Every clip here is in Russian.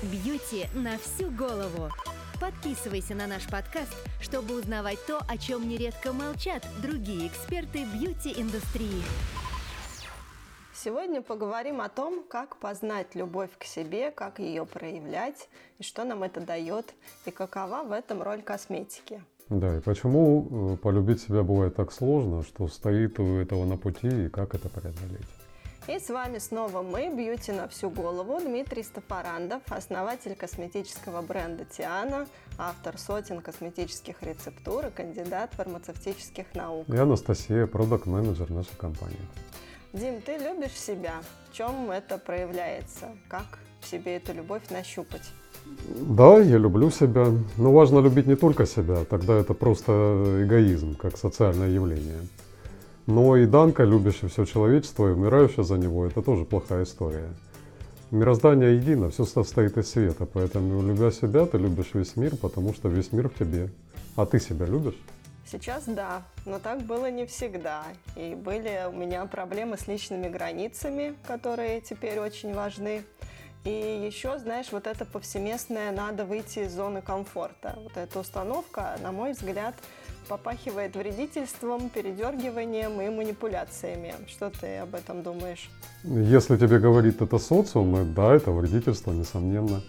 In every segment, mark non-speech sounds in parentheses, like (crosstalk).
Бьюти на всю голову. Подписывайся на наш подкаст, чтобы узнавать то, о чем нередко молчат другие эксперты бьюти-индустрии. Сегодня поговорим о том, как познать любовь к себе, как ее проявлять, и что нам это дает, и какова в этом роль косметики. Да, и почему э, полюбить себя бывает так сложно, что стоит у этого на пути, и как это преодолеть? И с вами снова мы, Бьюти на всю голову, Дмитрий Стопорандов, основатель косметического бренда Тиана, автор сотен косметических рецептур и кандидат фармацевтических наук. И Анастасия, продакт-менеджер нашей компании. Дим, ты любишь себя? В чем это проявляется? Как в себе эту любовь нащупать? Да, я люблю себя, но важно любить не только себя, тогда это просто эгоизм, как социальное явление. Но и Данка, любящий все человечество и умирающий за него, это тоже плохая история. Мироздание едино, все состоит из света, поэтому, любя себя, ты любишь весь мир, потому что весь мир в тебе. А ты себя любишь? Сейчас да, но так было не всегда. И были у меня проблемы с личными границами, которые теперь очень важны. И еще, знаешь, вот это повсеместное «надо выйти из зоны комфорта». Вот эта установка, на мой взгляд, попахивает вредительством, передергиванием и манипуляциями. Что ты об этом думаешь? Если тебе говорит это социум, да, это вредительство, несомненно.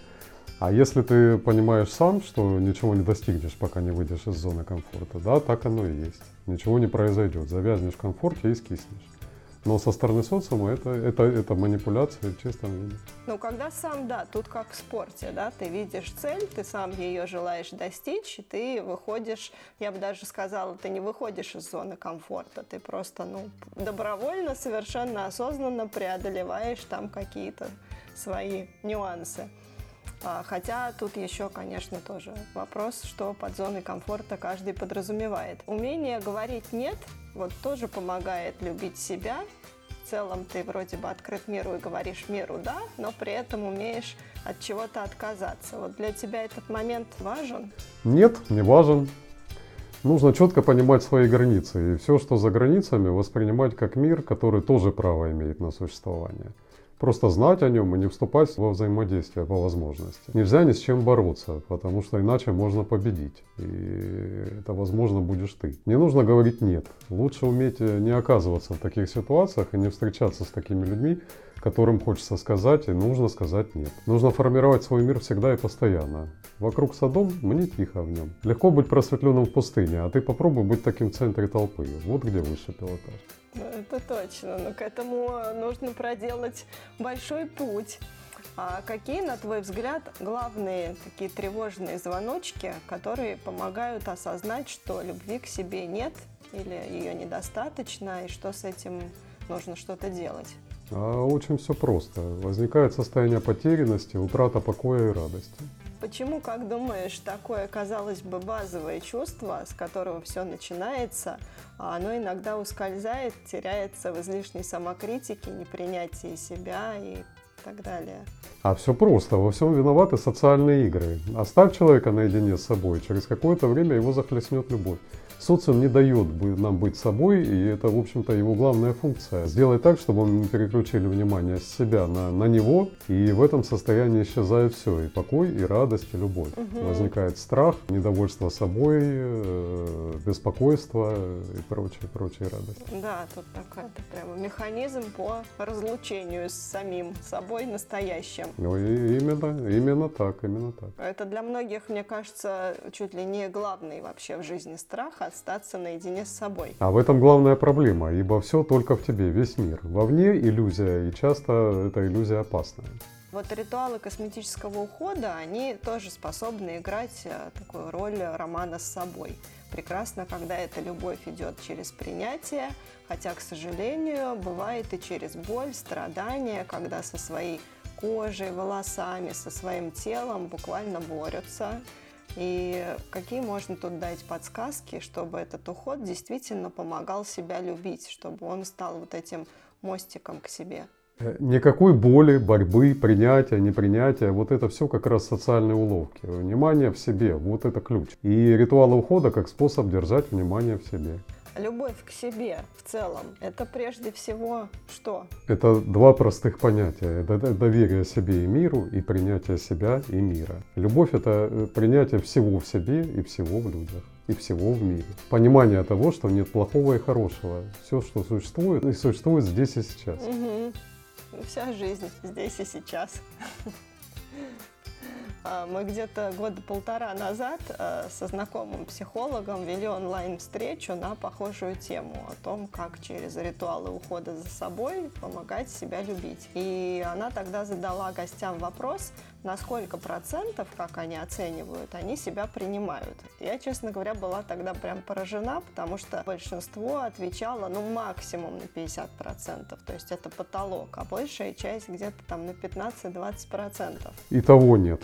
А если ты понимаешь сам, что ничего не достигнешь, пока не выйдешь из зоны комфорта, да, так оно и есть. Ничего не произойдет. Завязнешь в комфорте и скиснешь. Но со стороны социума это, это, это манипуляция в чистом виде. Ну, когда сам, да, тут как в спорте, да, ты видишь цель, ты сам ее желаешь достичь, и ты выходишь, я бы даже сказала, ты не выходишь из зоны комфорта, ты просто, ну, добровольно, совершенно осознанно преодолеваешь там какие-то свои нюансы. А, хотя тут еще, конечно, тоже вопрос, что под зоной комфорта каждый подразумевает. Умение говорить «нет» вот тоже помогает любить себя. В целом ты вроде бы открыт миру и говоришь миру «да», но при этом умеешь от чего-то отказаться. Вот для тебя этот момент важен? Нет, не важен. Нужно четко понимать свои границы и все, что за границами, воспринимать как мир, который тоже право имеет на существование. Просто знать о нем и не вступать во взаимодействие по возможности. Нельзя ни с чем бороться, потому что иначе можно победить. И это, возможно, будешь ты. Не нужно говорить «нет». Лучше уметь не оказываться в таких ситуациях и не встречаться с такими людьми, которым хочется сказать и нужно сказать «нет». Нужно формировать свой мир всегда и постоянно. Вокруг садом, мне тихо в нем. Легко быть просветленным в пустыне, а ты попробуй быть таким в центре толпы. Вот где высший пилотаж. Ну, это точно, но к этому нужно проделать большой путь. А какие, на твой взгляд, главные такие тревожные звоночки, которые помогают осознать, что любви к себе нет или ее недостаточно, и что с этим нужно что-то делать? А очень все просто. Возникает состояние потерянности, утрата покоя и радости. Почему, как думаешь, такое, казалось бы, базовое чувство, с которого все начинается, а оно иногда ускользает, теряется в излишней самокритике, непринятии себя и так далее? А все просто. Во всем виноваты социальные игры. Оставь человека наедине с собой, через какое-то время его захлестнет любовь. Социум не дает нам быть собой, и это, в общем-то, его главная функция. Сделать так, чтобы мы переключили внимание с себя на, на него, и в этом состоянии исчезает все, и покой, и радость, и любовь. Угу. Возникает страх, недовольство собой, э, беспокойство и прочие, прочие радости. Да, тут такой прямо механизм по разлучению с самим собой настоящим. Ну, и именно, именно так, именно так. Это для многих, мне кажется, чуть ли не главный вообще в жизни страх, остаться наедине с собой. А в этом главная проблема, ибо все только в тебе, весь мир. Вовне иллюзия, и часто эта иллюзия опасная. Вот ритуалы косметического ухода, они тоже способны играть э, такую роль романа с собой. Прекрасно, когда эта любовь идет через принятие, хотя, к сожалению, бывает и через боль, страдания, когда со своей кожей, волосами, со своим телом буквально борются и какие можно тут дать подсказки, чтобы этот уход действительно помогал себя любить, чтобы он стал вот этим мостиком к себе? Э, никакой боли, борьбы, принятия, непринятия, вот это все как раз социальные уловки. Внимание в себе, вот это ключ. И ритуалы ухода как способ держать внимание в себе. Любовь к себе в целом, это прежде всего что? Это два простых понятия. Это доверие себе и миру, и принятие себя и мира. Любовь – это э, принятие всего в себе и всего в людях и всего в мире. Понимание того, что нет плохого и хорошего. Все, что существует, и существует здесь и сейчас. Угу. Вся жизнь здесь и сейчас. (laughs) А, мы где-то года полтора назад э, со знакомым психологом вели онлайн-встречу на похожую тему о том, как через ритуалы ухода за собой помогать себя любить. И она тогда задала гостям вопрос, на сколько процентов, как они оценивают, они себя принимают. Я, честно говоря, была тогда прям поражена, потому что большинство отвечало, ну, максимум на 50 процентов, то есть это потолок, а большая часть где-то там на 15-20 процентов. И того нет.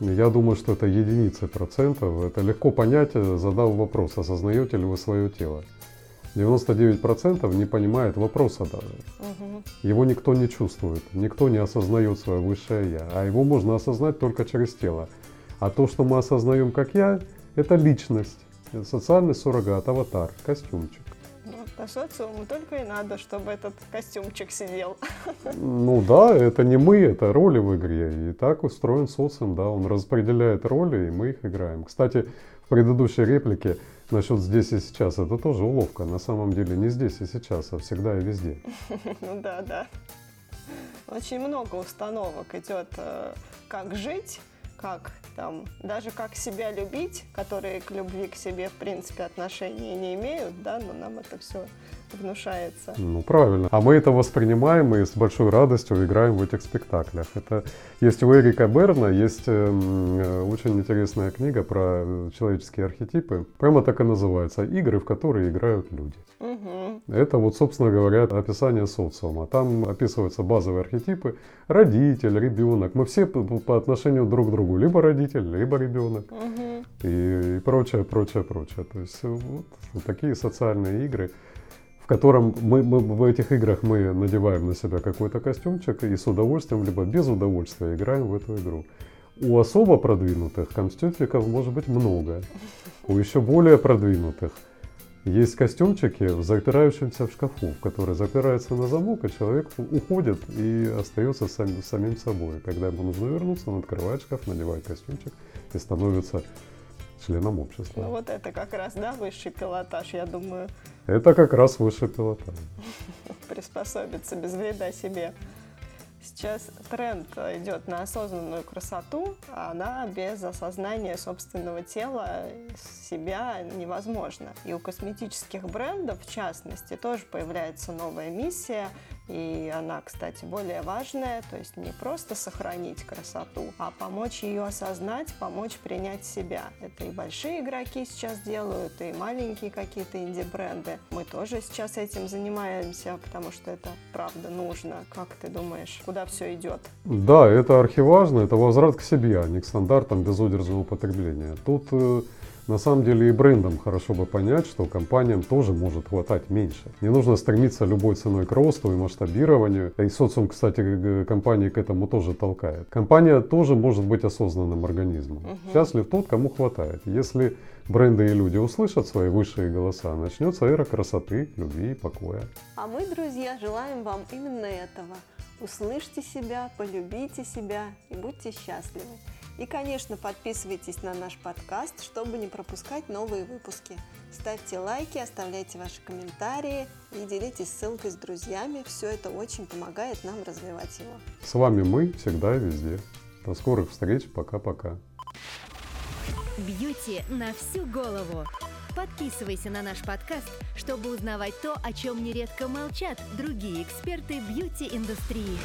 Я думаю, что это единицы процентов. Это легко понять, задав вопрос, осознаете ли вы свое тело. 99% не понимает вопроса даже. Угу. Его никто не чувствует, никто не осознает свое высшее Я. А его можно осознать только через тело. А то, что мы осознаем как Я, это личность, социальный суррогат, аватар, костюмчик. По социуму только и надо, чтобы этот костюмчик сидел. Ну да, это не мы, это роли в игре. И так устроен социум, да, он распределяет роли, и мы их играем. Кстати, в предыдущей реплике насчет здесь и сейчас, это тоже уловка. На самом деле не здесь и сейчас, а всегда и везде. (laughs) Ну да, да. Очень много установок идет, э, как жить, как там, даже как себя любить, которые к любви к себе, в принципе, отношения не имеют, да, но нам это все внушается. Ну, правильно. А мы это воспринимаем и с большой радостью играем в этих спектаклях. Это есть у Эрика Берна, есть э, очень интересная книга про человеческие архетипы. Прямо так и называется. Игры, в которые играют люди. Угу. Это вот, собственно говоря, описание социума. Там описываются базовые архетипы. Родитель, ребенок. Мы все по отношению друг к другу. Либо родитель, либо ребенок. Угу. И, и прочее, прочее, прочее. То есть вот, вот такие социальные игры в котором мы, мы в этих играх мы надеваем на себя какой-то костюмчик и с удовольствием, либо без удовольствия играем в эту игру. У особо продвинутых костюмчиков может быть много. У еще более продвинутых есть костюмчики, запирающиеся в шкафу, которые запираются на замок, и человек уходит и остается сам, самим собой. Когда ему нужно вернуться, он открывает шкаф, надевает костюмчик и становится членом общества. Ну вот это как раз, да, высший пилотаж, я думаю. Это как раз высший пилотаж. (laughs) Приспособиться без вреда себе. Сейчас тренд идет на осознанную красоту, а она без осознания собственного тела, себя невозможна. И у косметических брендов, в частности, тоже появляется новая миссия – и она, кстати, более важная, то есть не просто сохранить красоту, а помочь ее осознать, помочь принять себя. Это и большие игроки сейчас делают, и маленькие какие-то инди-бренды. Мы тоже сейчас этим занимаемся, потому что это правда нужно. Как ты думаешь, куда все идет? Да, это архиважно, это возврат к себе, а не к стандартам безудержного употребления. Тут э, на самом деле и брендам хорошо бы понять, что компаниям тоже может хватать меньше. Не нужно стремиться любой ценой к росту и масштабированию. И социум, кстати, компании к этому тоже толкает. Компания тоже может быть осознанным организмом. Угу. Счастлив тот, кому хватает. Если бренды и люди услышат свои высшие голоса, начнется эра красоты, любви и покоя. А мы, друзья, желаем вам именно этого. Услышьте себя, полюбите себя и будьте счастливы. И, конечно, подписывайтесь на наш подкаст, чтобы не пропускать новые выпуски. Ставьте лайки, оставляйте ваши комментарии и делитесь ссылкой с друзьями. Все это очень помогает нам развивать его. С вами мы всегда и везде. До скорых встреч. Пока-пока. Бьюти на всю голову. Подписывайся на наш подкаст, чтобы узнавать то, о чем нередко молчат другие эксперты бьюти-индустрии.